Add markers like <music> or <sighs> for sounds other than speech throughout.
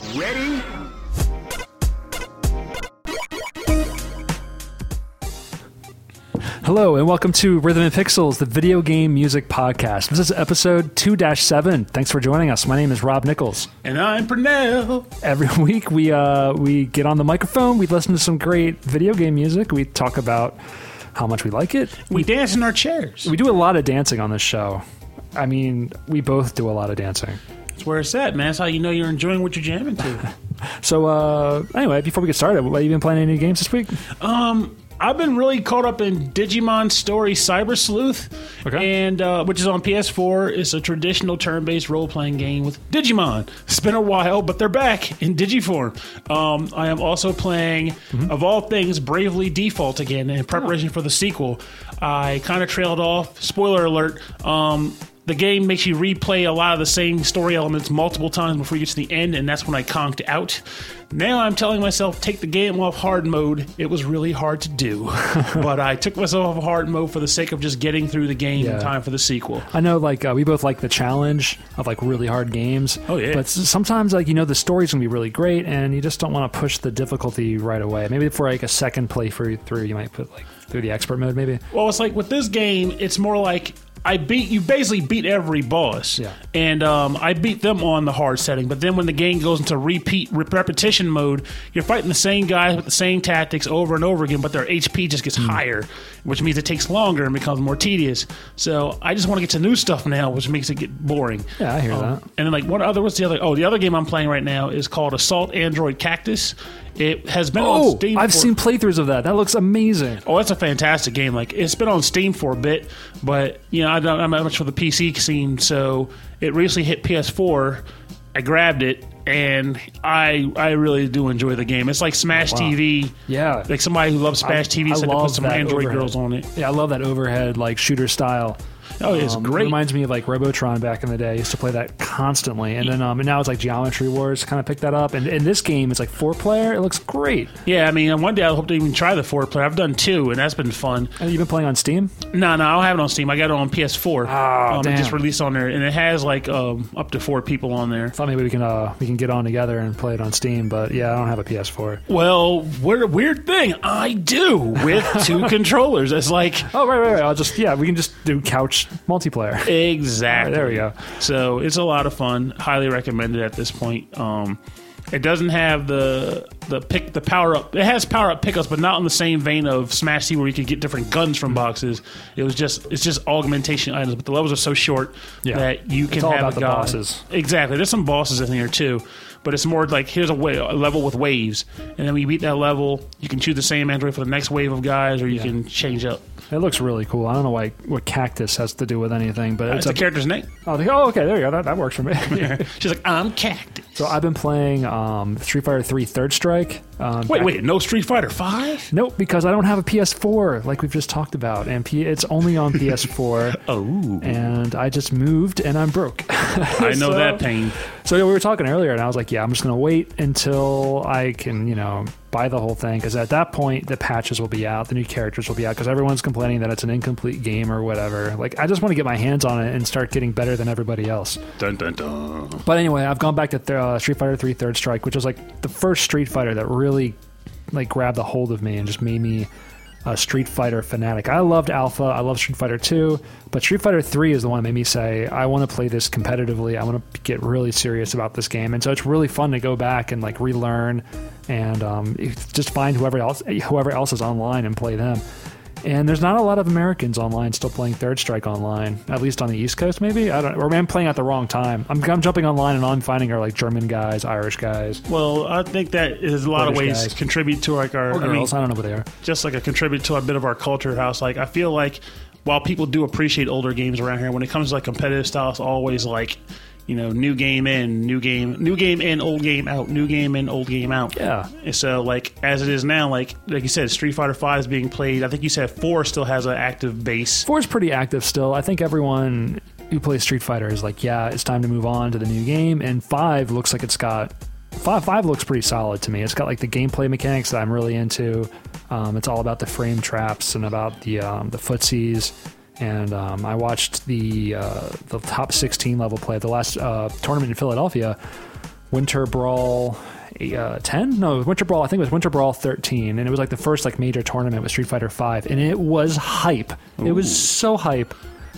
Ready? Hello and welcome to Rhythm and Pixels, the video game music podcast. This is episode 2-7. Thanks for joining us. My name is Rob Nichols. And I'm Pernell. Every <laughs> week we uh, we get on the microphone, we listen to some great video game music, we talk about how much we like it. We dance in our chairs. We do a lot of dancing on this show. I mean, we both do a lot of dancing. That's where it's at, man. That's how you know you're enjoying what you're jamming to. <laughs> So uh, anyway, before we get started, what have you been playing any games this week? um, I've been really caught up in Digimon Story Cyber Sleuth, Okay. and uh, which is on PS4. It's a traditional turn-based role-playing game with Digimon. It's been a while, but they're back in Digiform. Um, I am also playing, of all things, Bravely Default again in preparation for the sequel. I kind of trailed off. Spoiler alert. Um, the game makes you replay a lot of the same story elements multiple times before you get to the end, and that's when I conked out. Now I'm telling myself, take the game off hard mode. It was really hard to do, <laughs> but I took myself off hard mode for the sake of just getting through the game Yeah. in time for the sequel. I know, like uh, we both like the challenge of like really hard games. Oh, yeah. But sometimes, like you know, the story's gonna be really great, and you just don't want to push the difficulty right away. Maybe for like a second playthrough, through you might put like through the expert mode, maybe. Well, it's like with this game, it's more like I beat you. Basically, beat every boss, Yeah. and um, I beat them on the hard setting. But then when the game goes into repeat repetition mode, you're fighting the same guys with the same tactics over and over again, but their HP just gets higher, which means it takes longer and becomes more tedious. So I just want to get to new stuff now, which makes it get boring. Yeah, I hear Um, that. And then like what other? What's the other? Oh, the other game I'm playing right now is called Assault Android Cactus. It has been on Oh, Steam. I've for- seen playthroughs of that. That looks amazing. Oh, that's a fantastic game. Like it's been on Steam for a bit, but you know I don't, I'm not much for the PC scene, so it recently hit PS4. I grabbed it, and I I really do enjoy the game. It's like Smash oh, wow. TV. Yeah. Like somebody who loves Smash TV I said to put some Android overhead. girls on it. Yeah, I love that overhead like shooter style. Oh, it's Um, great. Reminds me of like Robotron back in the day. I used to play that constantly, and then um, and now it's like Geometry Wars. Kind of picked that up, and in this game it's like four player. It looks great. Yeah, I mean, one day I hope to even try the four player. I've done two, and that's been fun. And you've been playing on Steam. No, no, I don't have it on Steam. I got it on PS4. Oh, um, It just released on there, and it has like um, up to four people on there. Thought maybe we can uh, we can get on together and play it on Steam, but yeah, I don't have a PS4. Well, what a weird thing. I do with two <laughs> controllers. It's like Oh right, right, right. I'll just yeah, we can just do couch multiplayer. <laughs> exactly. there we go. So it's a lot of fun. Highly recommended at this point. Um, it doesn't have the the pick the power up. It has power up pickups, but not in the same vein of Smash C where you can get different guns from boxes. It was just it's just augmentation items, but the levels are so short Yeah. that you can It's all have about a the guy- bosses. Exactly. There's some bosses in here too, but it's more like here's a, wa- a level with waves, and then when you beat that level, you can choose the same android for the next wave of guys, or you can change up. It looks really cool. I don't know why what cactus has to do with anything, but It's it's a character's name. Oh, oh, okay, there you go. That, that works for me. <laughs> <laughs> She's like, I'm cactus. so I've been playing um, Street Fighter Three Third Strike. Um, Wait, wait, no Street Fighter Five? Nope, because I don't have a PS4 like we've just talked about, and P- it's only on <laughs> PS4. Oh, and I just moved and I'm broke. I know So- that pain. So yeah, we were talking earlier, and I was like, "Yeah, I'm just gonna wait until I can, you know, buy the whole thing because at that point the patches will be out, the new characters will be out because everyone's complaining that it's an incomplete game or whatever. Like, I just want to get my hands on it and start getting better than everybody else. Dun dun dun. But anyway, I've gone back to th- uh, Street Fighter Three Third Strike, which was like the first Street Fighter that really like grabbed a hold of me and just made me a Street Fighter fanatic. I loved Alpha, I love Street Fighter 2, but Street Fighter 3 is the one that made me say, I want to play this competitively. I want to get really serious about this game. And so it's really fun to go back and like relearn and um, just find whoever else whoever else is online and play them. And there's not a lot of Americans online still playing Third Strike online, at least on the East Coast, maybe. I don't. Or I'm playing at the wrong time. I'm, I'm jumping online and all I'm finding are like German guys, Irish guys, Well, I think that is a lot of ways guys. contribute to like our. or I mean. I don't know what they are. just like a contribute to a bit of our culture house. Like I feel like while people do appreciate older games around here, when it comes to like competitive style, it's always like you know, new game in, new game, new game in, old game out, new game in, old game out. Yeah. And so, like as it is now, like like you said, Street Fighter Five is being played. I think you said four still has an active base. Four is pretty active still. I think everyone who plays Street Fighter is like, yeah, it's time to move on to the new game. And five looks like it's got five. Five looks pretty solid to me. It's got like the gameplay mechanics that I'm really into. Um, it's all about the frame traps and about the um, the footsies. And um, I watched the uh, the top 16 level play at the last uh, tournament in Philadelphia, Winter Brawl. Uh, 10 no winter brawl i think it was winter brawl 13 and it was like the first like major tournament with street fighter 5 and it was hype it was so hype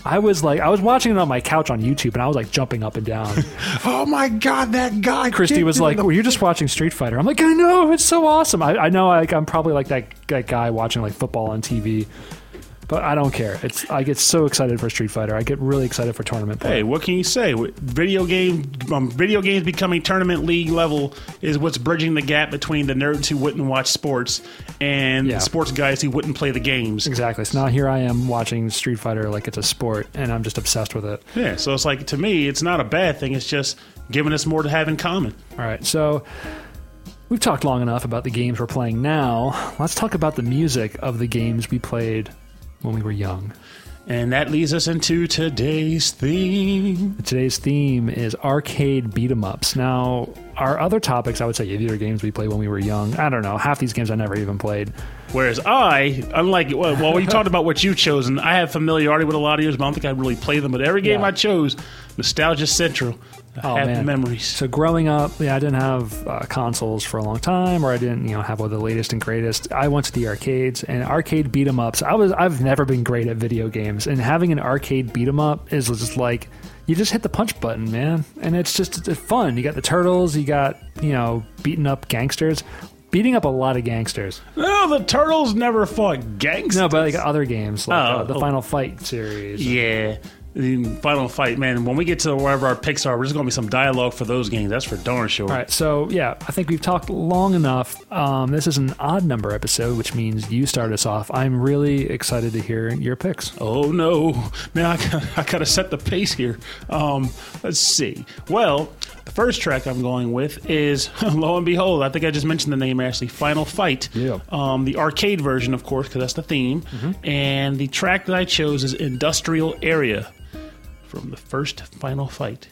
I was like, I was watching it on my couch on YouTube, and I was like jumping up and down. <laughs> Oh my god, that guy! Christy was like, "Well, you're just watching Street Fighter." I'm like, "I know, it's so awesome." I, I know, like, I'm probably like that, that guy watching like football on TV, but I don't care. It's I get so excited for Street Fighter. I get really excited for tournament play. Hey, what can you say? Video game, um, video games becoming tournament league level is what's bridging the gap between the nerds who wouldn't watch sports and Yeah. the sports guys who wouldn't play the games. Exactly. So now here I am watching Street Fighter like it's a sport, and I'm just obsessed with it. Yeah, so it's like to me, it's not a bad thing. It's just giving us more to have in common. All right, so we've talked long enough about the games we're playing now. Let's talk about the music of the games we played when we were young. And that leads us into today's theme. Today's theme is arcade beat 'em ups. Now, our other topics, I would say, either games we played when we were young. I don't know. Half these games I never even played. Whereas I, unlike well, well, you talked about what you've chosen, I have familiarity with a lot of yours, but I don't think I really play them. But every game Yeah. I chose, nostalgia central. Oh, have man. memories. So growing up, yeah, I didn't have uh, consoles for a long time, or I didn't, you know, have all the latest and greatest. I went to the arcades and arcade beat 'em ups. I was, I've never been great at video games, and having an arcade beat 'em up is just like you just hit the punch button, man, and it's just it's fun. You got the turtles, you got you know beating up gangsters, beating up a lot of gangsters. No, the turtles never fought gangsters. No, but like other games, like Oh, uh, the oh. Final Fight series. yeah. The final fight, man. When we get to wherever our picks are, there's going to be some dialogue for those games. That's for darn sure. All right, so yeah, I think we've talked long enough. Um, this is an odd number episode, which means you start us off. I'm really excited to hear your picks. Oh no! Man, I got, I got to set the pace here. Um, let's see. Well, the first track I'm going with is <laughs> lo and behold. I think I just mentioned the name actually. Final Fight. Yeah. Um, the arcade version, of course, because that's the theme. And the track that I chose is Industrial Area from the first Final Fight.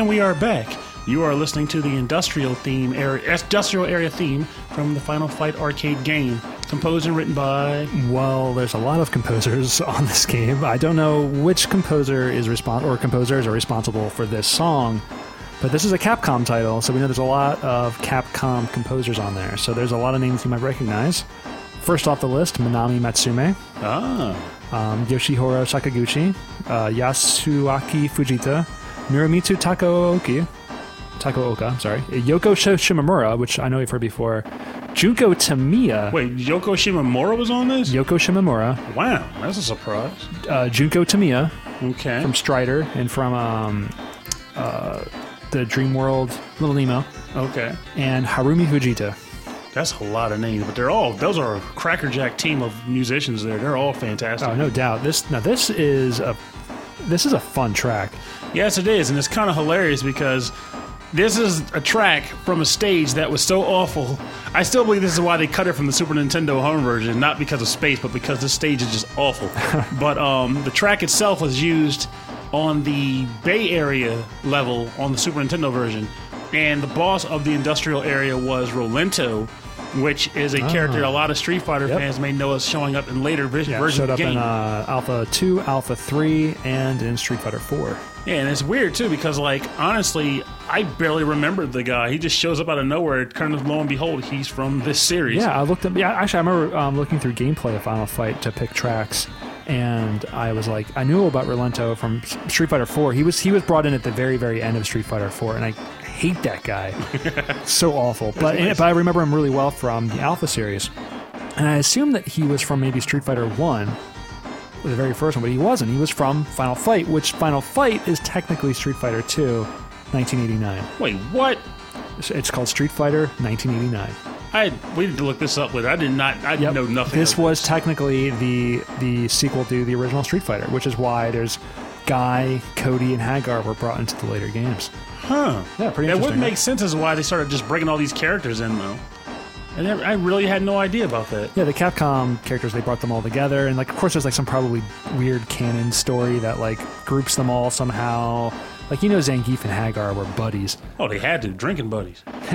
And we are back. You are listening to the industrial theme area, industrial area theme from the Final Fight arcade game, composed and written by. Well, there's a lot of composers <laughs> on this game. I don't know which composer is respon or composers are responsible for this song, but this is a Capcom title, so we know there's a lot of Capcom composers on there. So there's a lot of names you might recognize. First off the list, Manami Matsumae, Ah, um, Yoshihiro Sakaguchi, uh, Yasuaki Fujita, Muramitsu Takaoki, Takaoka, I'm sorry, Yoko Sh- Shimomura, which I know you've heard before, Junko Tamiya, wait, Yoko Shimomura was on this? Yoko Shimomura, Wow, that's a surprise. uh, Junko Tamiya Okay. from Strider and from um, uh, the Dream World Little Nemo, Okay. and Harumi Fujita. That's a lot of names, but they're all those are a crackerjack team of musicians there. They're all fantastic. Oh, no doubt. This now this is a this is a fun track. Yes, it is, and it's kind of hilarious because this is a track from a stage that was so awful. I still believe this is why they cut it from the Super Nintendo home version, not because of space, but because this stage is just awful. <laughs> but um, the track itself was used on the Bay Area level on the Super Nintendo version, and the boss of the industrial area was Rolento. Which is a character a lot of Street Fighter Yep. fans may know as showing up in later vis- Yeah, versions showed up game. in uh, Alpha 2, Alpha 3, and in Street Fighter 4. Yeah, and it's weird too because, like, honestly, I barely remembered the guy. He just shows up out of nowhere. Kind of lo and behold, he's from this series. Yeah, I looked up. Yeah, actually, I remember um, looking through gameplay of Final Fight to pick tracks, and I was like, I knew about Rolento from Street Fighter 4. He was he was brought in at the very very end of Street Fighter 4, and I hate that guy. <laughs> so awful. But nice. but I remember him really well from the Alpha series, and I assume that he was from maybe Street Fighter 1. The very first one, but he wasn't. He was from Final Fight, which Final Fight is technically Street Fighter 2, 1989. Wait, what? It's- called Street Fighter 1989. I we need to look this up later. I did not. I Yep. know nothing. This was technically the the sequel to the original Street Fighter, which is why there's Guy, Cody, and Haggar were brought into the later games. Huh? Yeah, pretty That interesting. would make right? sense as why they started just bringing all these characters in, though. And I I really had no idea about that. Yeah, the Capcom characters they brought them all together, and like of course there's like some probably weird canon story that like groups them all somehow. Like you know, Zangief and Haggar were buddies. Oh, they had to drinking buddies. <laughs>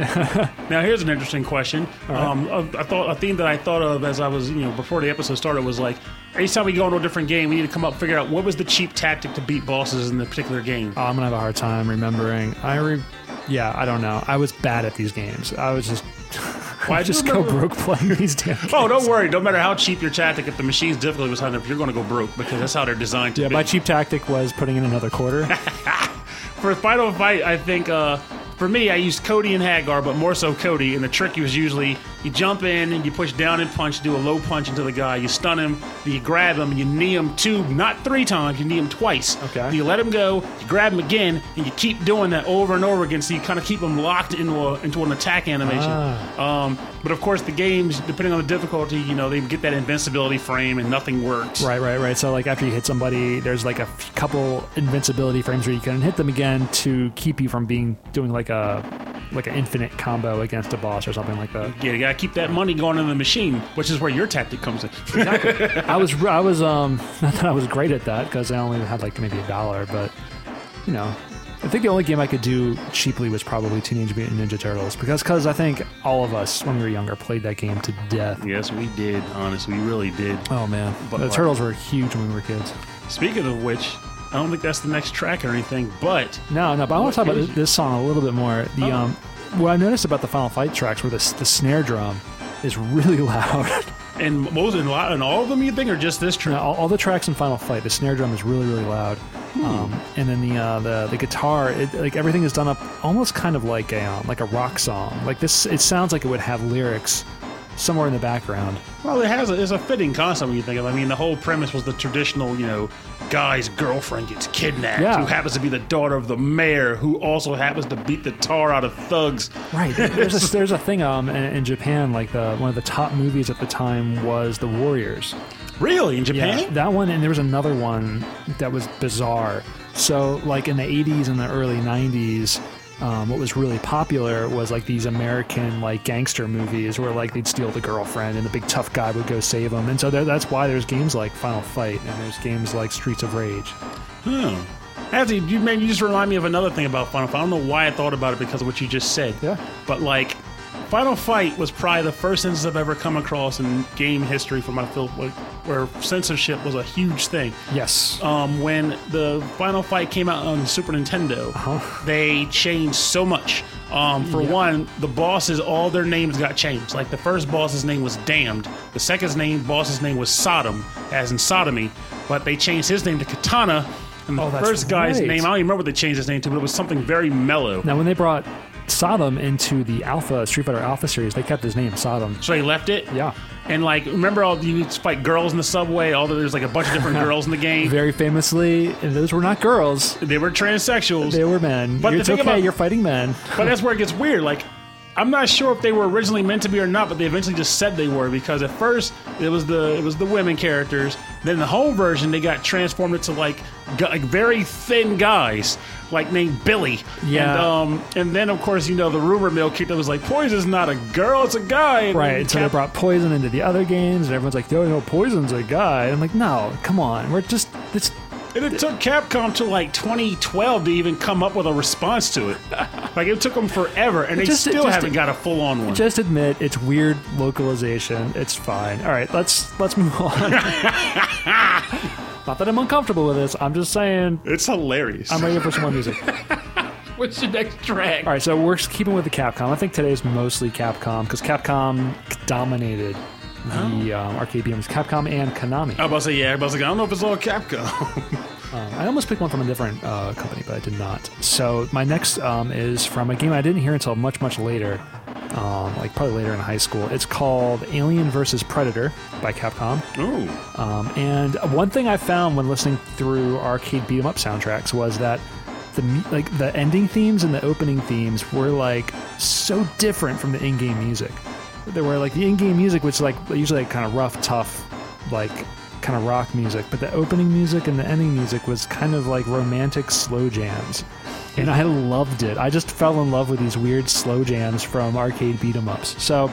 now, here's an interesting question. Um, I thought a theme that I thought of as I was, you know, before the episode started was like, each time we go into a different game, we need to come up and figure out what was the cheap tactic to beat bosses in the particular game. Oh, I'm gonna have a hard time remembering. I re- yeah, I don't know. I was bad at these games. I was just <laughs> Why just go broke playing these <laughs> damn games. Oh, don't worry. No matter how cheap your tactic, if the machine's difficulty was high enough, you're going to go broke because that's how they're designed to Yeah, be. my cheap tactic was putting in another quarter. For Final Fight, I think uh, for me, I used Cody and Haggar, but more so Cody. And the trick was usually you jump in and you push down and punch, do a low punch into the guy, you stun him, then you grab him, and you knee him two, not three times, you knee him twice. Okay. You let him go, you grab him again, and you keep doing that over and over again, so you kind of keep him locked into a, into an attack animation. Um, but of course, the games, depending on the difficulty, you know, they get that invincibility frame, and nothing works. Right, right, right. So like after you hit somebody, there's like a f- couple invincibility frames where you can hit them again to keep you from being doing like a like an infinite combo against a boss or something like that. Yeah, you gotta keep that money going in the machine, which is where your tactic comes in. <laughs> I was I was um <laughs> not that I was great at that because I only had like maybe a dollar, but you know. I think the only game I could do cheaply was probably Teenage Mutant Ninja Turtles because cause I think all of us when we were younger played that game to death. yes, we did. Honestly, we really did. Oh man, But the like- Turtles were huge when we were kids. Speaking of which, I don't think that's the next track or anything, but No, no, but I want to talk about is- this, song a little bit more. The Oh. um, what I noticed about the Final Fight tracks were the the snare drum is really <laughs> loud. and most in, lot- in all of them, you think, or just this track? all, all the tracks in Final Fight, the snare drum is really really loud. Um, and then the uh, the the guitar, it, like everything is done up almost kind of like a um, like a rock song. Like this, it sounds like it would have lyrics somewhere in the background. Well, it has a, it's a fitting concept when you think of. it. I mean, the whole premise was the traditional, you know, guy's girlfriend gets kidnapped, Yeah. who happens to be the daughter of the mayor, who also happens to beat the tar out of thugs. Right. There's a, there's a thing um in, in Japan like the one of the top movies at the time was The Warriors. Really, in Japan? Yeah, that one, and there was another one that was bizarre. So, like in the 80s and the early 90s, um, what was really popular was like these American like gangster movies where like they'd steal the girlfriend and the big tough guy would go save them. And so there, that's why there's games like Final Fight and there's games like Streets of Rage. Hmm. Actually, you you just remind me of another thing about Final Fight. I don't know why I thought about it because of what you just said. Yeah. But like, Final Fight was probably the first instance I've ever come across in game history for my film where censorship was a huge thing. Yes. Um, when the Final Fight came out on Super Nintendo, they changed so much. Um, for one, the bosses, all their names got changed. Like the first boss's name was Damnd. The second name boss's name was Sodom, as in sodomy. But they changed his name to Katana. And the Oh, first guy's right. name, I don't even remember what they changed his name to, but it was something very mellow. Now, when they brought Sodom into the Alpha Street Fighter Alpha series. They kept his name Sodom. So he left it. Yeah. And like, remember all you used to fight girls in the subway? All the, there's like a bunch of different <laughs> girls in the game. Very famously, and those were not girls; They were transsexuals. they were men. But it's okay. about- you're fighting men. But that's where it gets weird. Like, I'm not sure if they were originally meant to be or not, but they eventually just said they were because at first it was the it was the women characters. Then the home version they got transformed into like like very thin guys, like named Billy. Yeah. And um and then of course you know the rumor mill kicked up was like Poison's not a girl, it's a guy. And Right. then So they brought Poison into the other games, and everyone's like, "Yo, no, Poison's a guy." I'm like, "No, come on. We're just it's And it took Capcom to like 2012 to even come up with a response to it. like it took them forever, and they Just- still just- haven't got a full on one. just admit it's weird localization. It's fine. All right, let's let's move on. <laughs> Not that I'm uncomfortable with this. I'm just saying it's hilarious. I'm ready for some more music. <laughs> What's your next track? All right, so we're keeping with the Capcom. I think today's mostly Capcom because Capcom dominated the um, arcade beat 'em ups. Capcom and Konami. I was about to say yeah. I was like, I don't know if it's all Capcom. <laughs> I almost picked one from a different uh, company, but I did not. So my next um, is from a game I didn't hear until much, much later, um, like probably later in high school. It's called Alien vs. Predator by Capcom. Ooh. Um, and one thing I found when listening through arcade beat 'em up soundtracks was that the like the ending themes and the opening themes were like so different from the in-game music. There were like the in-game music, which like usually like kind of rough, tough, like kind of rock music, but the opening music and the ending music was kind of like romantic slow jams. And I loved it. I just fell in love with these weird slow jams from arcade beat 'em ups. So,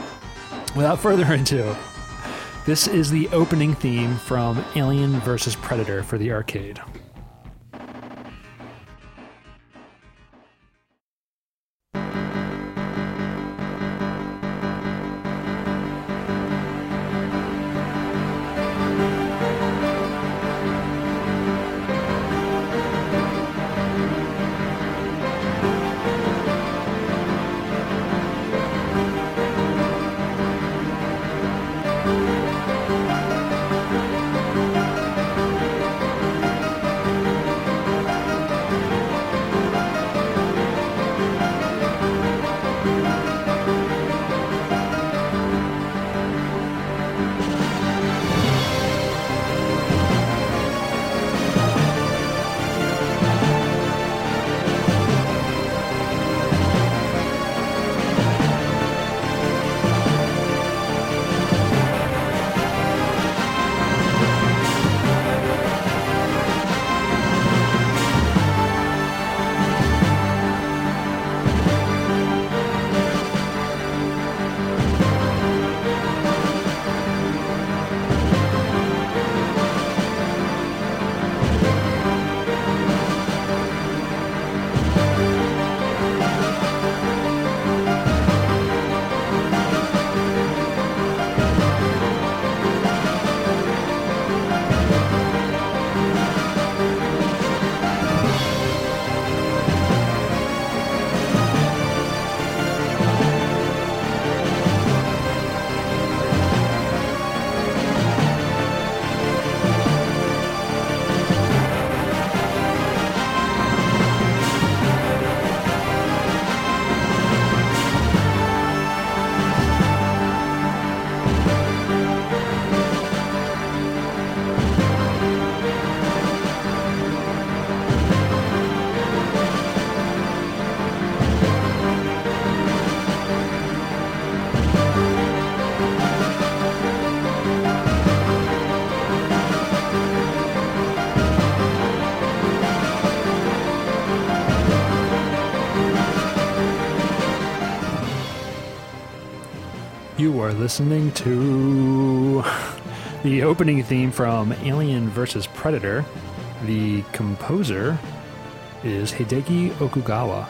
without further <laughs> ado, this is the opening theme from Alien vs. Predator for the arcade. Listening to the opening theme from Alien vs. Predator. The composer is Hideki Okugawa.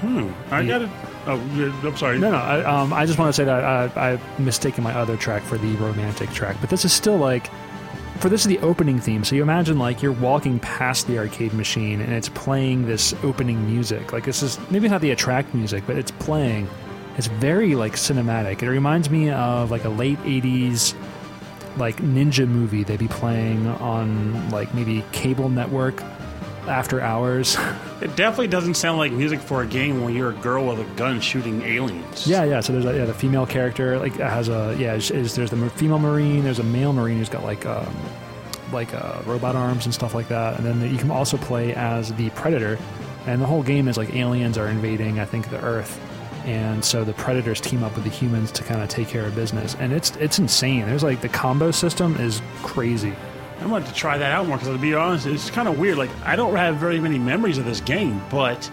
Hmm. I got it. Oh, I'm sorry. No, no, I, um, I just want to say that I, I've mistaken my other track for the romantic track, but this is still like, for this is the opening theme. So you imagine like you're walking past the arcade machine and it's playing this opening music. Like this is maybe not the attract music, but it's playing. It's very like cinematic. It reminds me of like a late '80s like ninja movie they'd be playing on like maybe cable network after hours. <laughs> It definitely doesn't sound like music for a game when you're a girl with a gun shooting aliens. yeah, yeah. So there's a, yeah, the female character like has a yeah. Is, is there's the female marine. There's a male marine who's got like um, like uh, robot arms and stuff like that. And then you can also play as the predator. And the whole game is like aliens are invading, I think, the Earth. And so the predators team up with the humans to kind of take care of business. And it's it's insane. There's like the combo system is crazy. I wanted to try that out more because, to be honest, it's kind of weird. Like, I don't have very many memories of this game, but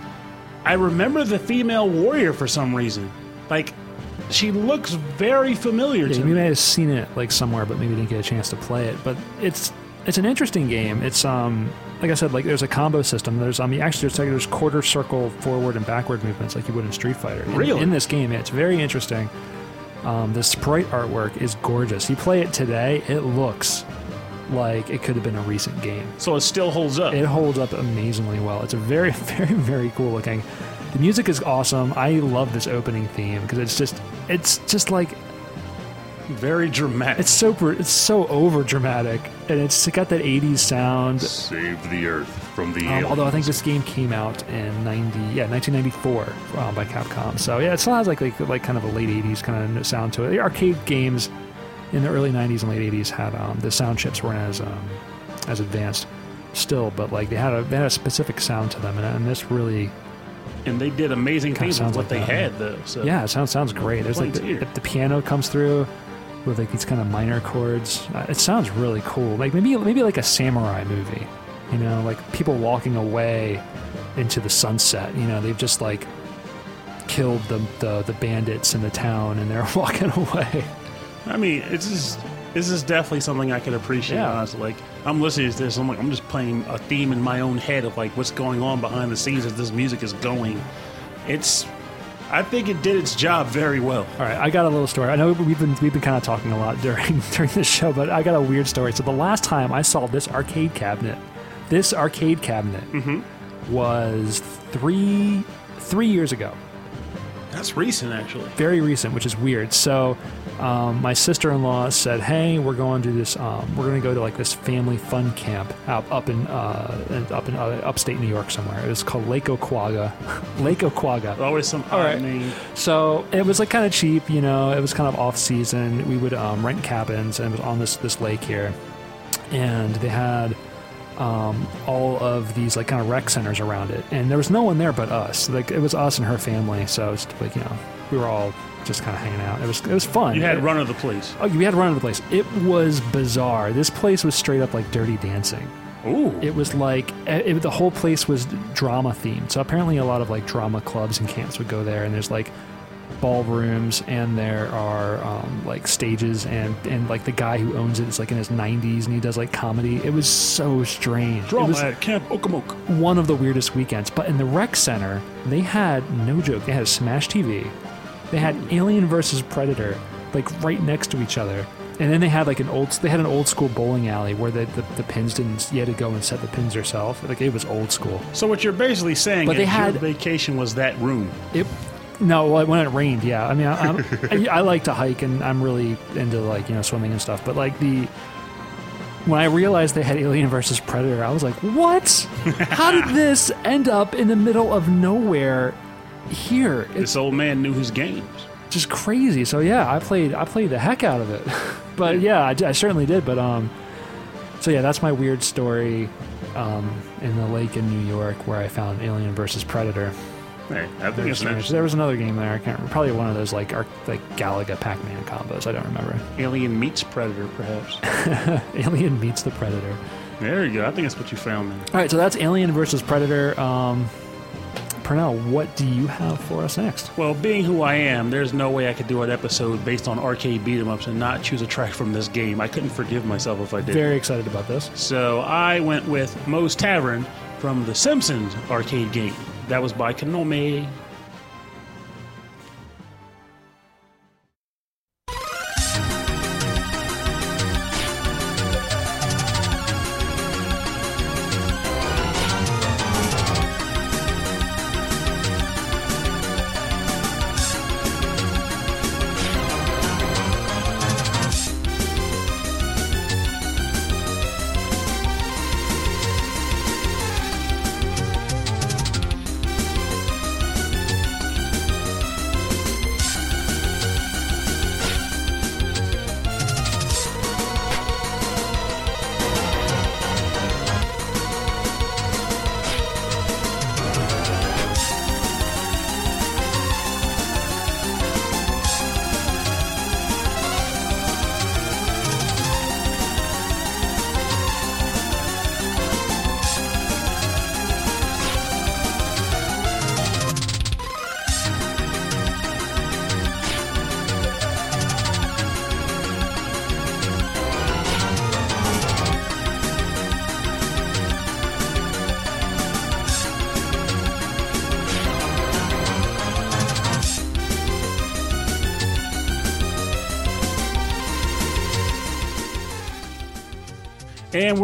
I remember the female warrior for some reason. Like, she looks very familiar Yeah, to you me. may have seen it like somewhere, but maybe didn't get a chance to play it. But it's it's an interesting game. It's um like I said, like there's a combo system. There's um actually there's like there's quarter circle forward and backward movements like you would in Street Fighter. In- Really? in, this game, it's very interesting. Um, the sprite artwork is gorgeous. You play it today, it looks like it could have been a recent game. So it still holds up. It holds up amazingly well. It's a very, <laughs> very, very cool looking. The music is awesome. I love this opening theme because it's just, it's just like very dramatic. it's so it's so over dramatic, and it's got that '80s sound. Save the Earth from the Um, although I think this game came out in '90, yeah, 1994 um, by Capcom. So yeah, it still has like, like like kind of a late '80s kind of sound to it. The arcade games in the early '90s and late '80s had um, the sound chips weren't as um, as advanced still, but like they had a they had a specific sound to them, and, and this really and they did amazing Kinda things with what like they that, had, though. So Yeah, it sounds sounds great. There's like the, the piano comes through with like these kind of minor chords. Uh, it sounds really cool. Like maybe maybe like a samurai movie. You know, like people walking away into the sunset. You know, they've just like killed the the, the bandits in the town and they're <laughs> walking away. I mean, it's just this is definitely something I could appreciate. Yeah. Honestly, like I'm listening to this, I'm like I'm just playing a theme in my own head of like what's going on behind the scenes as this music is going. It's, I think it did its job very well. All right, I got a little story. I know we've been we've been kind of talking a lot <laughs> during during this show, but I got a weird story. So the last time I saw this arcade cabinet, this arcade cabinet mm-hmm. was three three years ago. That's recent, actually. very recent, which is weird. So, um, my sister-in-law said, "Hey, we're going to this. Um, we're going to go to like this family fun camp out up in uh, up in uh, upstate New York somewhere. It was called Lake Oquaga. <laughs> Lake Oquaga. Always some odd right. name. So it was like kind of cheap, you know. It was kind of off season. We would um, rent cabins, and it was on this this lake here, and they had um, all of these like kind of rec centers around it, and there was no one there but us. Like it was us and her family, so it's like you know we were all just kind of hanging out. It was it was fun. You had It- run of the place. Oh, we had run of the place. It was bizarre. This place was straight up like Dirty Dancing. Ooh, It was like it, the whole place was drama themed. So apparently, a lot of like drama clubs and camps would go there, and there's like ballrooms, and there are um, like stages, and and like the guy who owns it is like in his 90s, and he does like comedy. It was so strange. drama It was at Camp Okamoke. one of the weirdest weekends. But in the rec center, they had no joke. They had a Smash TV. They had Alien versus Predator, like right next to each other. And then they had like an old they had an old school bowling alley where the, the, the pins didn't you had to go and set the pins yourself. Like it was old school. So what you're basically saying But is they had- your vacation was that room. It no, when it rained, yeah. I mean, I, I, <laughs> I like to hike and I'm really into like you know swimming and stuff. But like the when I realized they had Alien versus Predator, I was like, what? How did <laughs> this end up in the middle of nowhere here? It's This old man knew his games. just crazy. So yeah, I played I played the heck out of it. <laughs> but yeah, I, I certainly did. But um, so yeah, that's my weird story. Um, in the lake in New York where I found Alien versus Predator. Hey, I think it's nice. There was another game there. I can't remember. Probably one of those like arc, like Galaga Pac-Man combos. I don't remember. Alien meets Predator, perhaps. <laughs> Alien meets the Predator. there you go. I think that's what you found there. All right, so that's Alien versus Predator. Um, Pernell, what do you have for us next? Well, being who I am, there's no way I could do an episode based on arcade beat 'em ups and not choose a track from this game. I couldn't forgive myself if I did. Very excited about this. So I went with Moe's Tavern from the Simpsons arcade game. That was by Konami.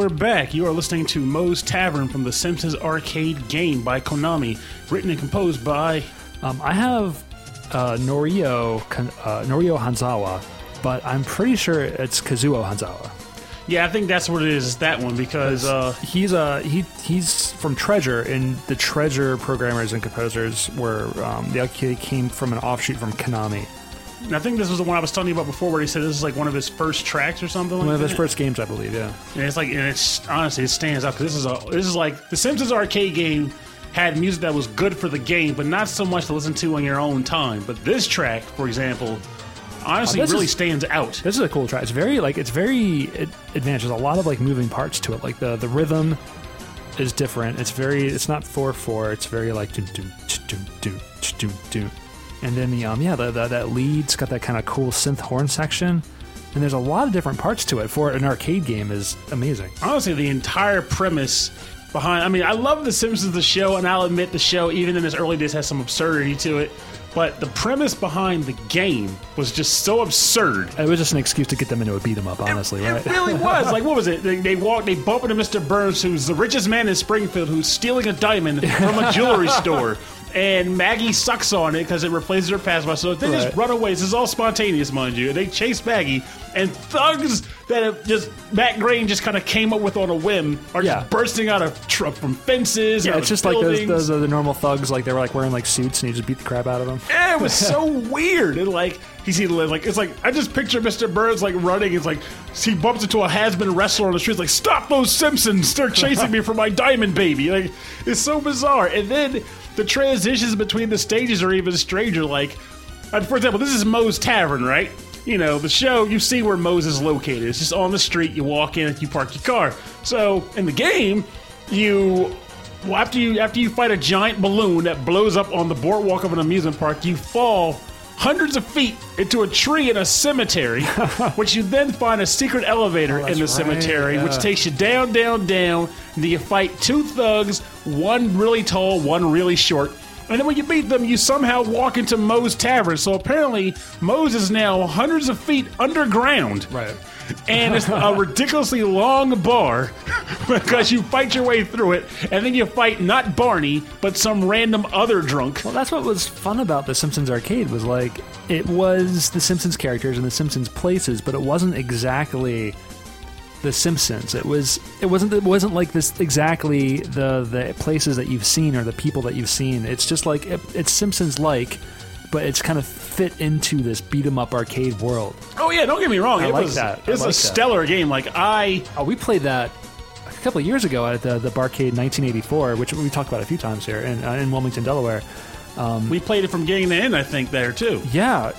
We're back. You are listening to Moe's Tavern from the Simpsons arcade game by Konami, written and composed by. Um, I have uh, Norio uh, Norio Hanzawa, but I'm pretty sure it's Kazuo Hanzawa. Yeah, I think that's what it is. That one because uh, he's a he he's from Treasure, and the Treasure programmers and composers were um, they actually came from an offshoot from Konami. I think this was the one I was telling you about before, where he said this is like one of his first tracks or something. One like of his that. first games, I believe. Yeah. And it's like, and it's honestly, it stands out because this is a, this is like the Simpsons arcade game had music that was good for the game, but not so much to listen to on your own time. But this track, for example, honestly, Oh, really is- stands out. This is a cool track. It's very like it's very ad- advanced. There's a lot of like moving parts to it. Like the the rhythm is different. It's very it's not four four. It's very like do do do do do do. And then the um yeah the, the that lead's got that kind of cool synth horn section. And there's a lot of different parts to it for an arcade game is amazing. honestly, the entire premise behind. I mean, I love The Simpsons, the show, and I'll admit the show, even in its early days, has some absurdity to it. But the premise behind the game was just so absurd. It was just an excuse to get them into a beat 'em up, honestly, right? It really <laughs> was. Like, what was it? They, they walk, they bump into Mr. Burns, who's the richest man in Springfield, who's stealing a diamond <laughs> from a jewelry store. And Maggie sucks on it because it replaces her password. So they just run away. This is all spontaneous, mind you. They chase Maggie, and thugs that have just Matt Groening just kind of came up with on a whim are Yeah. just bursting out of tr- from fences. Yeah, it's just like those, buildings. those are the normal thugs. Like they were like wearing like suits, and you just beat the crap out of them. Yeah, it was so <laughs> weird. And like he's either like it's like I just picture Mr. Burns like running. It's like he bumps into a has-been wrestler on the street. Like stop those Simpsons! They're chasing me for my diamond baby. Like it's so bizarre. And then the transitions between the stages are even stranger. Like uh, for example, this is Moe's Tavern, right? You know, the show, you see where Moe's is located. It's just on the street. You walk in, you park your car. So in the game, you well, after you after you fight a giant balloon that blows up on the boardwalk of an amusement park, you fall hundreds of feet into a tree in a cemetery, <laughs> which you then find a secret elevator oh, in the right, cemetery, which takes you down, down, down. And you fight two thugs, one really tall, one really short. And then when you beat them, you somehow walk into Moe's Tavern. So apparently, Moe's is now hundreds of feet underground. Right. And it's a ridiculously long bar because you fight your way through it, and then you fight not Barney, but some random other drunk. Well, that's what was fun about the Simpsons arcade was like it was the Simpsons characters and the Simpsons places, but it wasn't exactly the Simpsons. It was it wasn't it wasn't like this exactly the the places that you've seen or the people that you've seen. It's just like it, it's Simpsons like, but it's kind of fit into this beat 'em up arcade world. Oh yeah, don't get me wrong. I it like was that. I it's a like that. stellar game. Like I Oh, we played that a couple of years ago at the the Barcade 1984, which we talked about a few times here in uh, in Wilmington, Delaware. we played it from beginning to end. I think there too. Yeah.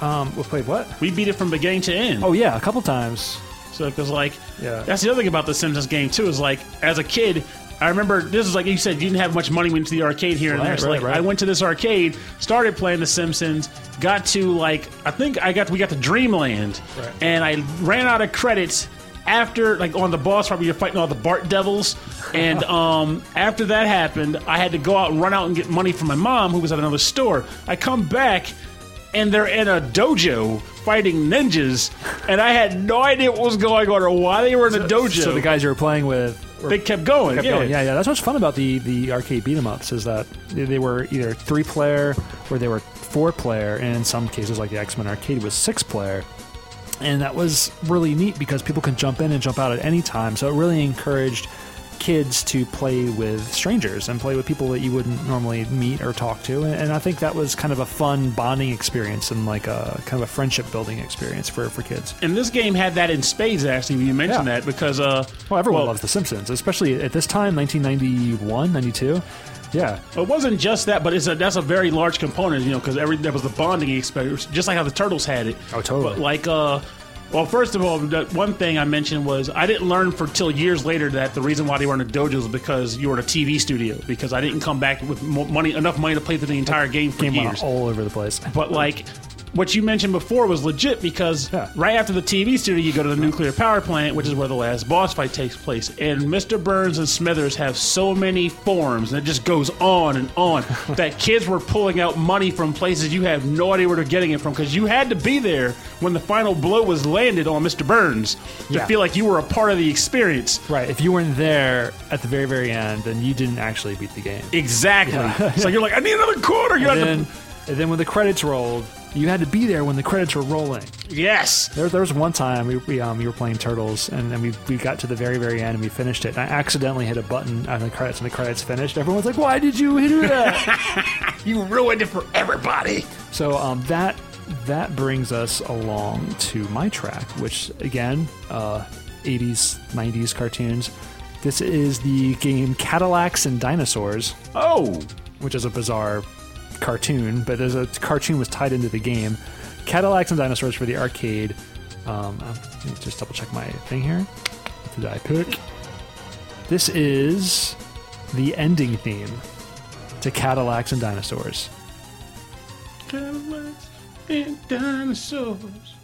Um, we played what? We beat it from beginning to end. Oh yeah, a couple times. So because like Yeah. that's the other thing about the Simpsons game too is like as a kid. I remember this is like you said you didn't have much money went to the arcade here and Right, there. So right, like right. I went to this arcade, started playing The Simpsons, got to like I think I got we got to Dreamland, and I ran out of credits after like on the boss where you're fighting all the Bart Devils, and <laughs> um after that happened, I had to go out and run out and get money from my mom who was at another store. I come back and they're in a dojo fighting ninjas, and I had no idea what was going on or why they were in a dojo. So the guys you were playing with they kept going. kept yeah. going. Yeah, yeah. That's what's fun about the the arcade beat 'em ups is that they, they were either three player or they were four player, and in some cases, like the X Men arcade, was six player. And that was really neat because people can jump in and jump out at any time. So it really encouraged kids to play with strangers and play with people that you wouldn't normally meet or talk to. And, and I think that was kind of a fun bonding experience and like a kind of a friendship building experience for, for kids. And this game had that in spades. Actually, when you mentioned Yeah. that because uh, Well, everyone well, loves The Simpsons, especially at this time, 1991, 92. Yeah. It wasn't just that, but it's a, that's a very large component, you know, because every there was the bonding experience, just like how the turtles had it. Oh, totally. But like, uh, well, first of all, one thing I mentioned was I didn't learn for till years later that the reason why they were in a dojo is because you were in a TV studio. Because I didn't come back with money enough money to play through the entire game for went years. all over the place. But like what you mentioned before was legit because Yeah. right after the TV studio, you go to the nuclear power plant, which is where the last boss fight takes place. And Mr. Burns and Smithers have so many forms, and it just goes on and on <laughs> that kids were pulling out money from places you have no idea where they're getting it from because you had to be there when the final blow was landed on Mr. Burns to Yeah. feel like you were a part of the experience. Right. If you weren't there at the very, very end, then you didn't actually beat the game. Exactly. so you're like, I need another quarter. You And then, and then when the credits rolled, you had to be there when the credits were rolling. yes. There, there was one time we, we um we were playing Turtles and then we, we got to the very very end and we finished it. And I accidentally hit a button on the credits and the credits finished. Everyone's like, "Why did you hit that?" <laughs> You ruined it for everybody. so um that that brings us along to my track, which again, uh, 80s 90s cartoons. This is the game Cadillacs and Dinosaurs. Oh. which is a bizarre cartoon, but there's a cartoon was tied into the game. Cadillacs and Dinosaurs for the arcade. Um, just double check my thing here. Did I pick? This is the ending theme to Cadillacs and Dinosaurs. Cadillacs and dinosaurs.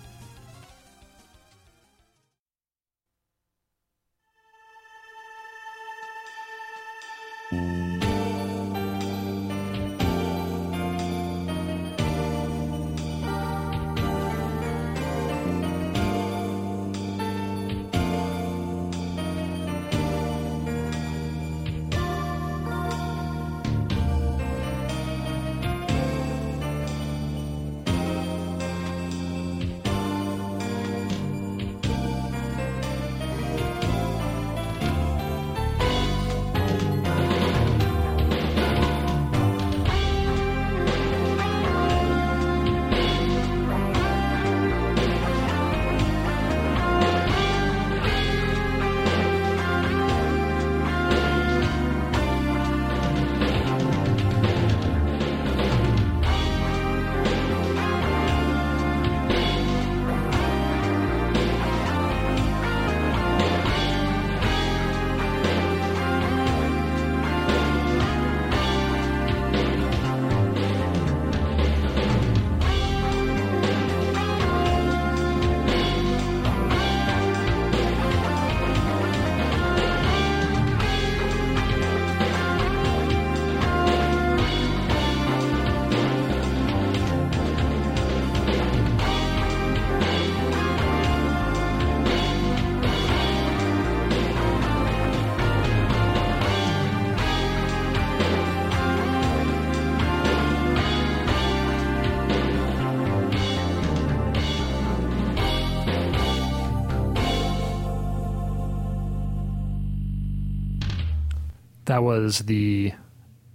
That was the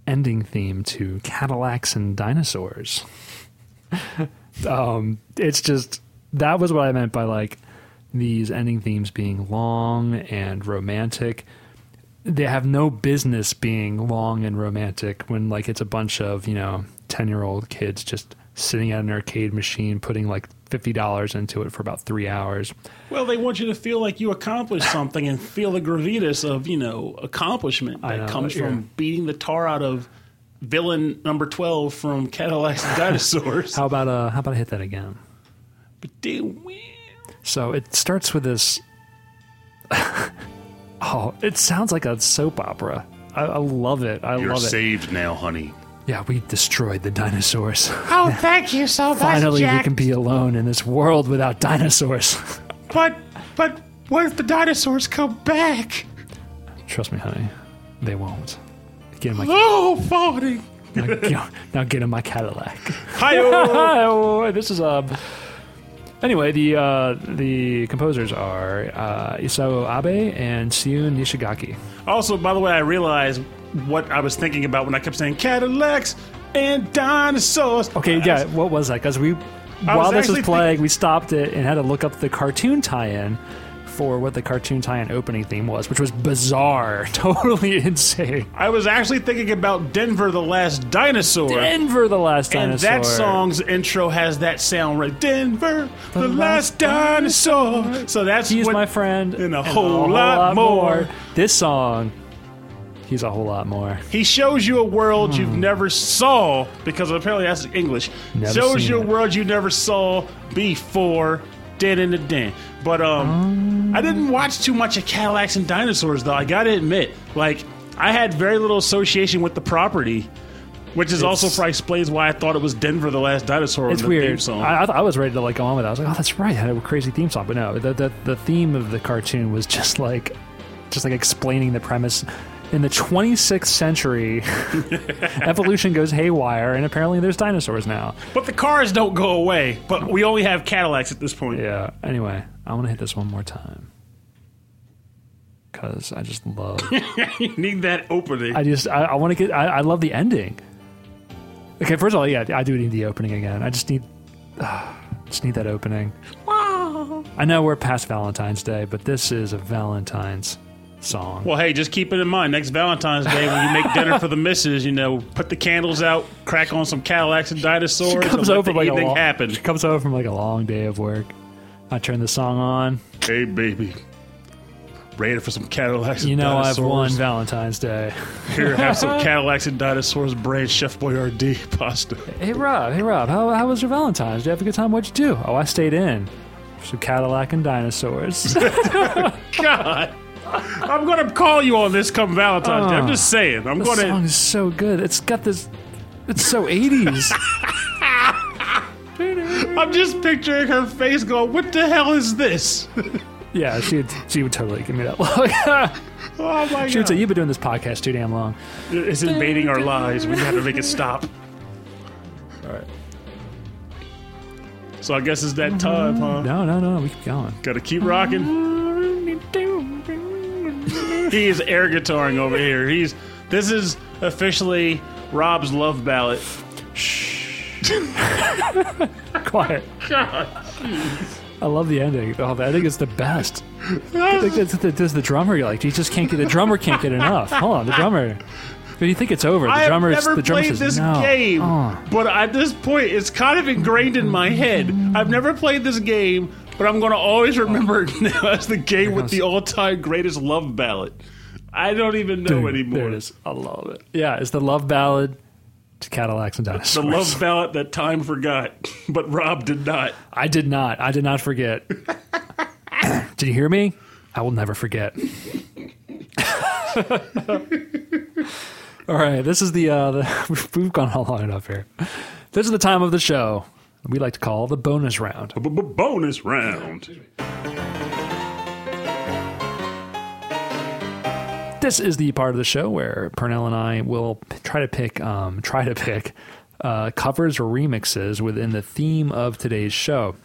ending theme to Cadillacs and Dinosaurs. <laughs> um, it's just that was what I meant by like these ending themes being long and romantic. They have no business being long and romantic when like it's a bunch of, you know, 10-year-old kids just sitting at an arcade machine putting like $50 into it for about 3 hours. Well, they want you to feel like you accomplished something and feel the gravitas of, you know, accomplishment that know, comes yeah. from beating the tar out of villain number 12 from Cadillacs <laughs> and Dinosaurs. How about uh how about I hit that again? but they win. So it starts with this. <laughs> oh, it sounds like a soap opera. I, I love it. I love it. saved now, honey. Yeah, we destroyed the dinosaurs. Oh, thank you so much, Finally, we can be alone in this world without dinosaurs. But, but, what if the dinosaurs come back? Trust me, honey, they won't. Get in my Oh, Farty. now, get, now get in my Cadillac. Hi, <laughs> Oh, this is um. Anyway, the uh, the composers are uh, Isao Abe and Syun Nishigaki. Also, by the way, I realized what I was thinking about when I kept saying Cadillacs and dinosaurs. Okay, yeah, what was that? Because we, was while this was actually playing, we stopped it and had to look up the cartoon tie-in for what the cartoon tie-in opening theme was, which was bizarre, <laughs> totally insane. I was actually thinking about Denver the Last Dinosaur. Denver, the last Dinosaur. and dinosaur. that song's intro has that sound right. Denver, the, last dinosaur. So that's He's what, my friend, and a whole lot more. This song, He's a whole lot more. He shows you a world you've never saw because apparently that's English. Never shows seen you a it. world you never saw before. Dead in the den. But um, I didn't watch too much of Cadillacs and dinosaurs though. I gotta admit, like I had very little association with the property, which is also It's- probably explains why I thought it was Denver the Last Dinosaur. It's in the theme weird. song. I, I, th- I was ready to like go on with it. I was like, oh, that's right. It had a crazy theme song, but no, the, the the theme of the cartoon was just like, just like explaining the premise. In the 26th century, <laughs> evolution goes haywire, and apparently there's dinosaurs now. but the cars don't go away. But we only have Cadillacs at this point. Yeah. Anyway, I want to hit this one more time because I just love. <laughs> you need that opening. I just I, I want to get. I, I love the ending. Okay, first of all, yeah, I do need the opening again. I just need, <sighs> just need that opening. Wow. I know we're past Valentine's Day, but this is a Valentine's song. Well, hey, just keep it in mind. Next Valentine's Day, when you make <laughs> dinner for the missus, you know, put the candles out, crack on some Cadillacs and dinosaurs, She comes and over like a long, happen. She comes over from like a long day of work. I turn the song on. Hey, baby, ready for some Cadillacs? Dinosaurs. You know I've won Valentine's Day. Here, have some <laughs> Cadillacs and dinosaurs brand Chef Boyardee <laughs> pasta. Hey Rob, hey Rob, how, how was your Valentine's? Did you have a good time? What'd you do? Oh, I stayed in. Some Cadillac and dinosaurs. God, <laughs> I'm gonna call you on this come Valentine's Day. I'm just ah. saying. I'm gonna. song is so good. It's got this. It's so 80s. <laughs> I'm just picturing her face going, "What the hell is this?" <laughs> yeah, she would, she would totally give me that look. Oh my she would say, "You've been doing this podcast too damn long." It's invading our lives. We have to make it stop. All right. So I guess it's that time, huh? No, no, no, no. We keep going. Gotta keep rocking. Mm-hmm. <laughs> He is air guitaring over here. He's this is officially Rob's love ballad. <laughs> Quiet. God. Jeez. I love the ending. Oh, the ending is the best. <laughs> I think that's the, that's the drummer. Like, you just can't get the drummer can't get enough. Hold on, the drummer. But you think it's over? The I have never the drummer played says, this no. game, Oh. but at this point, it's kind of ingrained in my head. I've never played this game, but I'm going to always remember it <laughs> now as the game with the all-time greatest love ballad. I don't even know anymore. There it is. I love it. Yeah, it's the love ballad to Cadillacs and Dinosaurs. The love ballad that time forgot, <laughs> but Rob did not. I did not. I did not forget. <laughs> did you hear me? I will never forget. All right, this is the, uh, the we've gone on long enough here. This is the time of the show we like to call the bonus round. Bonus round. This is the part of the show where Pernell and I will try to pick, um, try to pick uh, covers or remixes within the theme of today's show.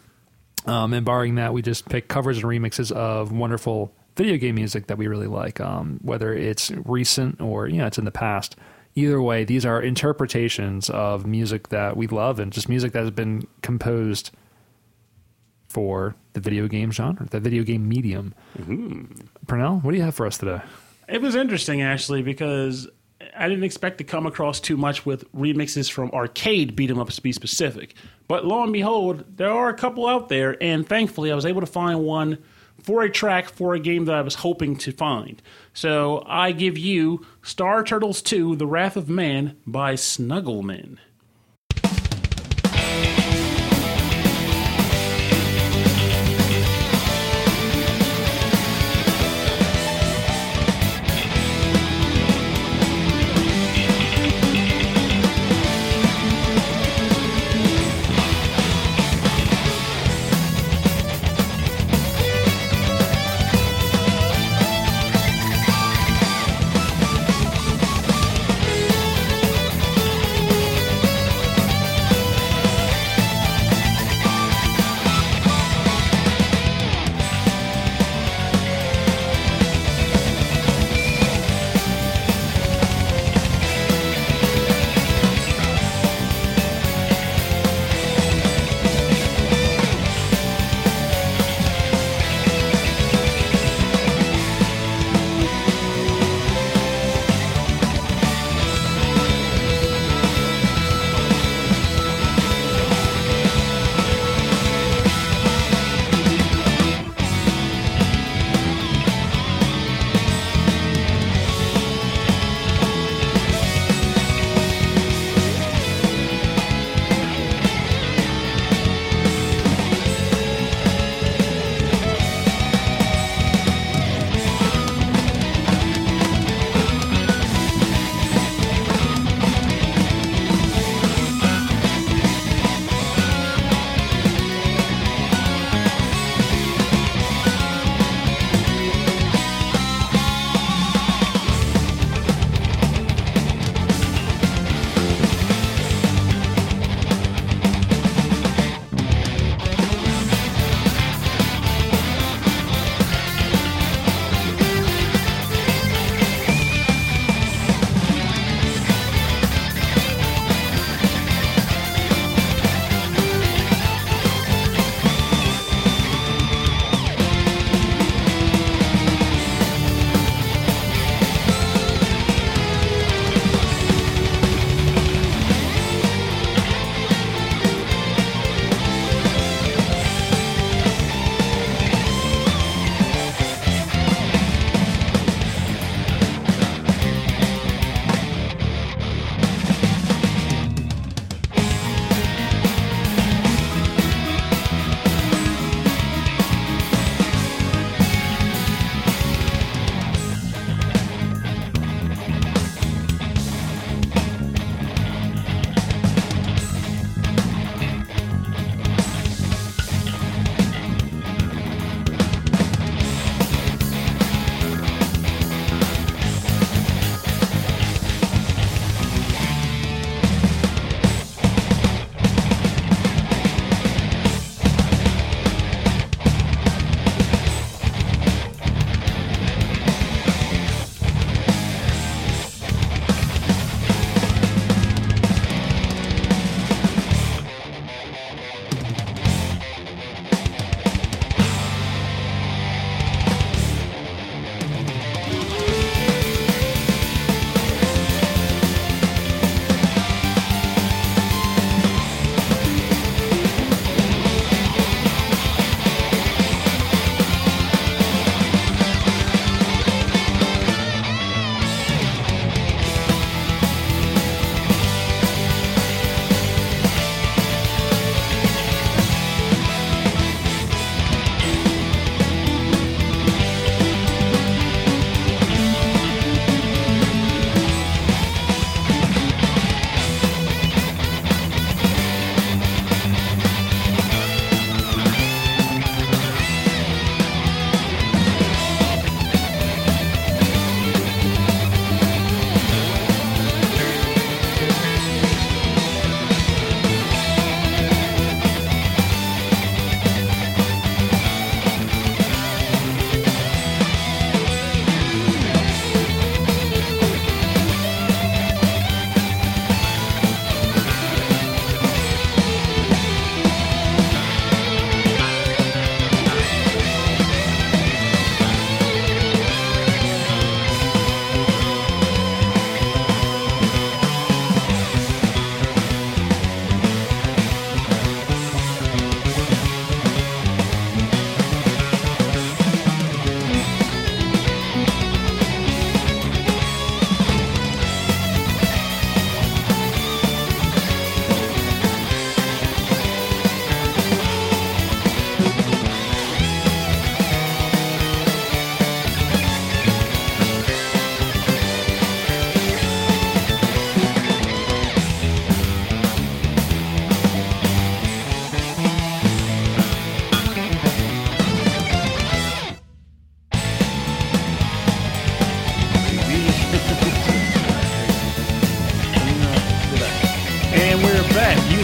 Um, and barring that, we just pick covers and remixes of wonderful video game music that we really like, um, whether it's recent or you know it's in the past. Either way, these are interpretations of music that we love and just music that has been composed for the video game genre, the video game medium. Mm-hmm. Pernell, what do you have for us today? It was interesting actually because I didn't expect to come across too much with remixes from arcade beat 'em ups to be specific. But lo and behold, there are a couple out there, and thankfully I was able to find one for a track for a game that I was hoping to find. So I give you Star Turtles 2 The Wrath of Mann by SnuggleMen.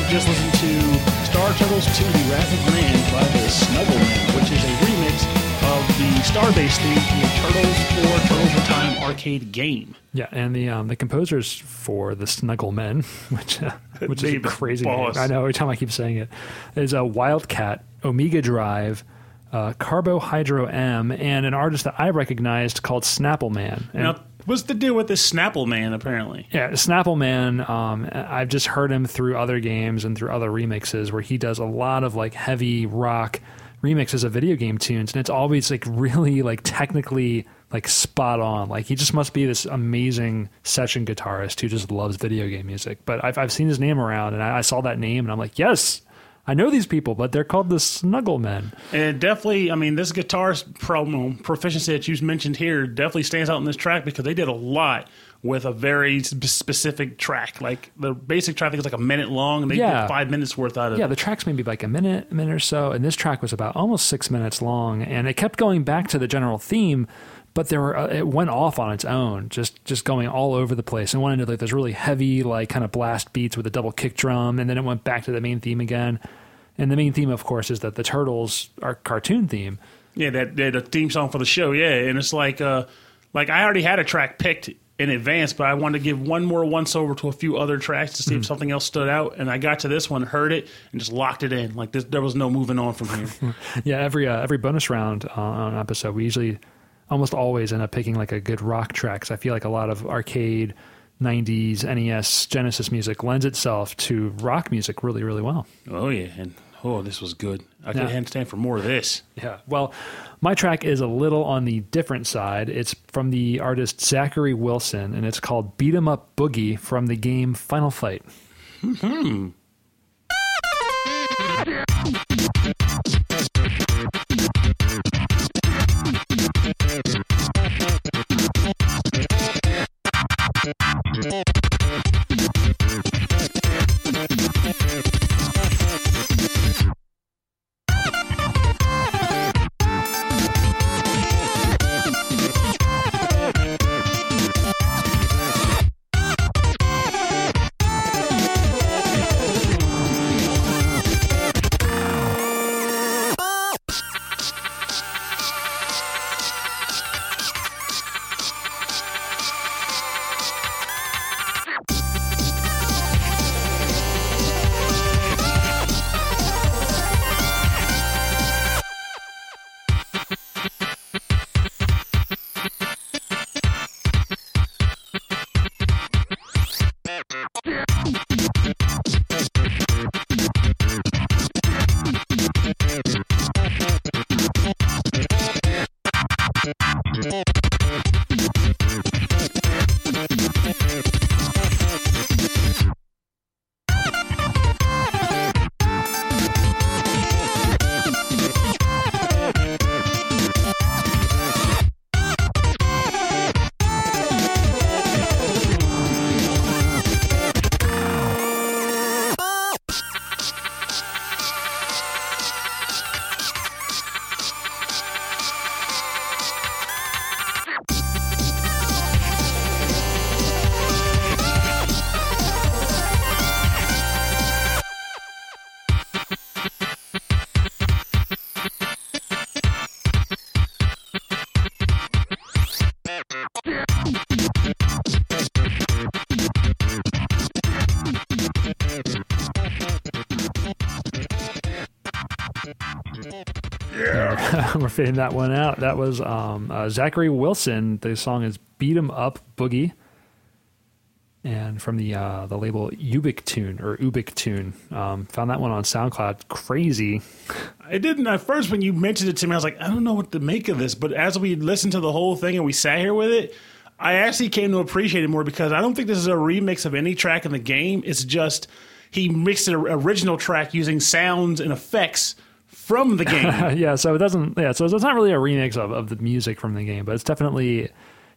Just listened to Star Turtles 2 The Wrath of Mann by the SnuggleMen, which is a remix of the Starbase theme from the Turtles 4 Turtles in Time arcade game. Yeah, and the um, the composers for the Snugglemen, <laughs> which uh, <laughs> which is crazy name. I know every time I keep saying it, is a Wildcat, Omega Drive, uh, Carbohydro M, and an artist that I recognized called Snapple Man. And Now, what's the deal with this Snapple Man, apparently? Yeah, Snapple Man. Um, I've just heard him through other games and through other remixes where he does a lot of like heavy rock remixes of video game tunes, and it's always like really like technically like spot on. Like he just must be this amazing session guitarist who just loves video game music. But I've I've seen his name around, and I, I saw that name, and I'm like, yes. I know these people, but they're called the Snuggle Men. And definitely, I mean, this guitar promo proficiency that you mentioned here definitely stands out in this track because they did a lot with a very specific track. Like the basic track is like a minute long, and they Yeah. did five minutes worth out of Yeah, it. the track's maybe like a minute, a minute or so, and this track was about almost six minutes long, and it kept going back to the general theme, but there were uh, it went off on its own, just just going all over the place, and went into like those really heavy, like kind of blast beats with a double kick drum, and then it went back to the main theme again, and the main theme, of course, is that the turtles are cartoon theme. Yeah, that, that the theme song for the show. Yeah, and it's like, uh, like I already had a track picked in advance, but I wanted to give one more once over to a few other tracks to see if something else stood out. And I got to this one, heard it, and just locked it in. Like this, there was no moving on from here. <laughs> Yeah, every uh, every bonus round uh, on an episode, we usually almost always end up picking like a good rock track. 'cause I feel like a lot of arcade, '90s, NES, Genesis music lends itself to rock music really, really well. oh yeah, and oh, this was good. I Yeah. can't stand for more of this. Yeah. Well, my track is a little on the different side. It's from the artist Zackery Wilson, and it's called "Beat 'Em Up Boogie" from the game Final Fight. We're Mm-hmm. <laughs> fading that one out. That was um, uh, Zackery Wilson. The song is "Beat 'Em Up Boogie," and from the uh, the label Ubik Tune or Ubik Tune. Um, found that one on SoundCloud. Crazy. I didn't at first when you mentioned it to me. I was like, I don't know what to make of this. But as we listened to the whole thing and we sat here with it, I actually came to appreciate it more because I don't think this is a remix of any track in the game. It's just he mixed an original track using sounds and effects from the game. <laughs> yeah, so it doesn't. Yeah, so it's not really a remix of, of the music from the game, but it's definitely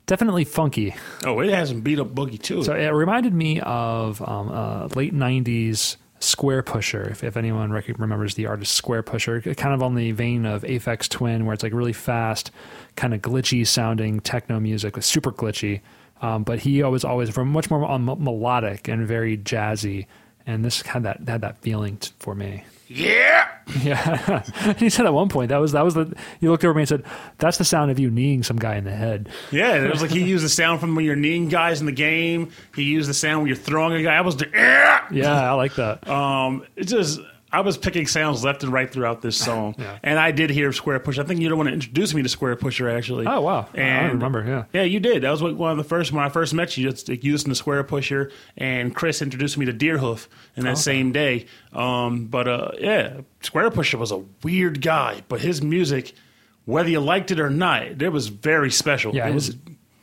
definitely funky. oh, it has some beat up boogie too. So it reminded me of um, uh, late '90s Squarepusher. If, if anyone rec- remembers the artist Squarepusher, kind of on the vein of Aphex Twin, where it's like really fast, kind of glitchy sounding techno music, super glitchy. Um, but he always always from much more on melodic and very jazzy. and this had that had that feeling t- for me. Yeah. <laughs> Yeah, <laughs> he said at one point that was that was the. He looked over me and said, "That's the sound of you kneeing some guy in the head." Yeah, it was like he used the sound from when you're kneeing guys in the game. He used the sound when you're throwing a guy. I was the yeah. Yeah, I like that. Um, it's just I was picking sounds left and right throughout this <laughs> song, Yeah. and I did hear Squarepusher. I think you're the one that introduced me to Squarepusher, actually. Oh wow, I remember. Yeah, Yeah, you did. That was one of the first when I first met you. Just like, you listened to Squarepusher, and Chris introduced me to Deerhoof in that same day. Um, but uh, yeah, Squarepusher was a weird guy, but his music, whether you liked it or not, it was very special. yeah. It His, was,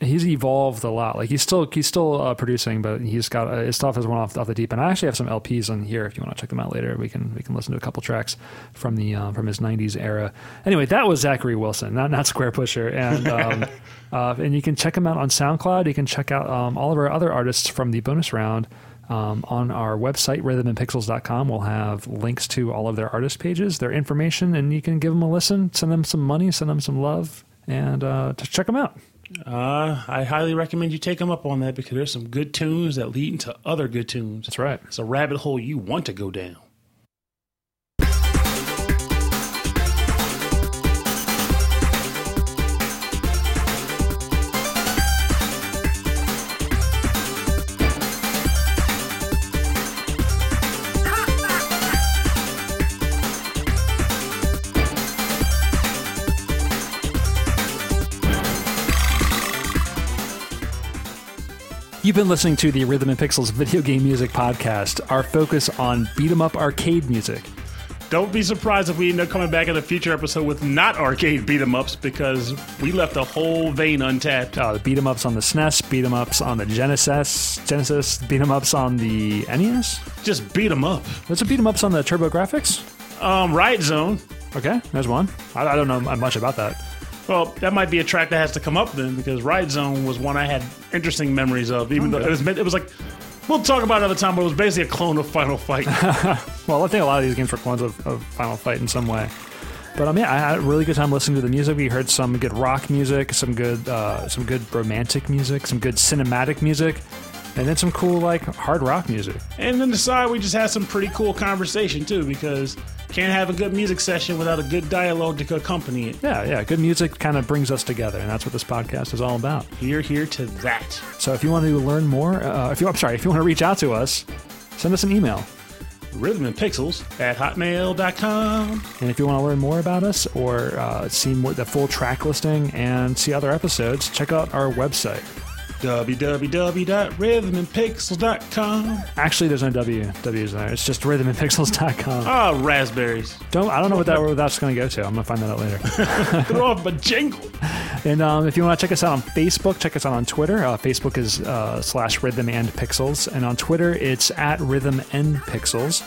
he's evolved a lot. Like he's still he's still uh, producing, but he's got uh, his stuff has went off off the deep end. I actually have some LPs on here. If you want to check them out later, we can we can listen to a couple tracks from the uh, from his '90s era. Anyway, that was Zackery Wilson, not not Squarepusher, and um, <laughs> uh, and you can check him out on SoundCloud. You can check out um, all of our other artists from the bonus round. Um, on our website, rhythmandpixels.com, we'll have links to all of their artist pages, their information, and you can give them a listen, send them some money, send them some love, and uh, just check them out. Uh, I highly recommend you take them up on that because there's some good tunes that lead into other good tunes. That's right. It's a rabbit hole you want to go down. You've been listening to the Rhythm and Pixels video game music podcast, our focus on beat 'em up arcade music. Don't be surprised if we end up coming back in a future episode with not arcade beat 'em ups because we left a whole vein untapped. Uh, the beat 'em ups on the SNES, beat 'em ups on the Genesis, Genesis, beat 'em ups on the NES. Just beat 'em up. There's a beat 'em ups on the TurboGrafx. Um, Riot Zone. Okay, there's one. I, I don't know much about that. Well, that might be a track that has to come up then because Riot Zone was one I had interesting memories of. Even though it was it was like we'll talk about it another time, but it was basically a clone of Final Fight. <laughs> Well, I think a lot of these games were clones of, of Final Fight in some way. But um, yeah, I had a really good time listening to the music. We heard some good rock music, some good, uh, some good romantic music, some good cinematic music, and then some cool like hard rock music. and then the side we just had some pretty cool conversation too because can't have a good music session without a good dialogue to accompany it. Yeah, yeah, good music kind of brings us together, and that's what this podcast is all about. Here, here to that. So if you want to learn more, uh, if you, I'm sorry, if you want to reach out to us, send us an email. Rhythm and Pixels at hotmail.com. And if you want to learn more about us or uh, see more, the full track listing and see other episodes, check out our website. www.rhythmandpixels.com. Actually, there's no W W's there. It's just rhythmandpixels.com. Ah, raspberries. Don't I don't know what that where that's going to go to. I'm going to find that out later. <laughs> Throw off a jingle. and um, if you want to check us out on Facebook, check us out on Twitter. Uh, Facebook is uh, slash Rhythm and Pixels, and on Twitter it's at Rhythm and Pixels.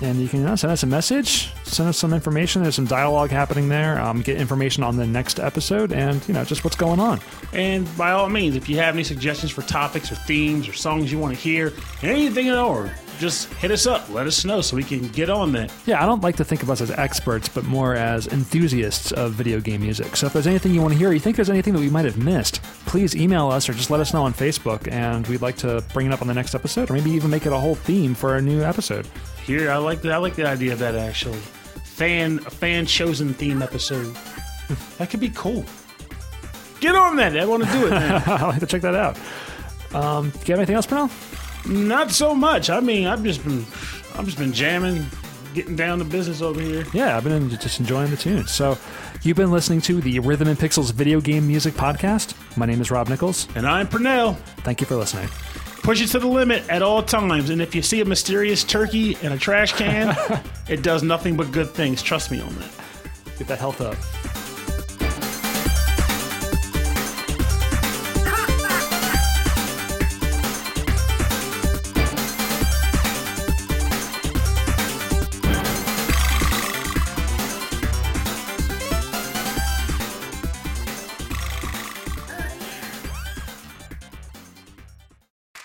And you can know, send us a message, send us some information. There's some dialogue happening there. Um, get information on the next episode, and you know just what's going on. And by all means, if you have any suggestions for topics or themes or songs you want to hear, anything at all, just hit us up. Let us know so we can get on that. Yeah, I don't like to think of us as experts, but more as enthusiasts of video game music. So if there's anything you want to hear, or you think there's anything that we might have missed, please email us or just let us know on Facebook, and we'd like to bring it up on the next episode, or maybe even make it a whole theme for a new episode. Here, I like the, I like the idea of that actually. Fan a fan chosen theme episode. <laughs> That could be cool. Get on that. I want to do it, man. <laughs> I'd like to check that out. Um, do you have anything else, Pernell? Not so much. I mean, I've just been, I've just been jamming, getting down to business over here. Yeah, I've been just enjoying the tunes. So you've been listening to the Rhythm and Pixels video game music podcast. My name is Rob Nichols. And I'm Pernell. Thank you for listening. Push it to the limit at all times. And if you see a mysterious turkey in a trash can, <laughs> it does nothing but good things. Trust me on that. Get that health up.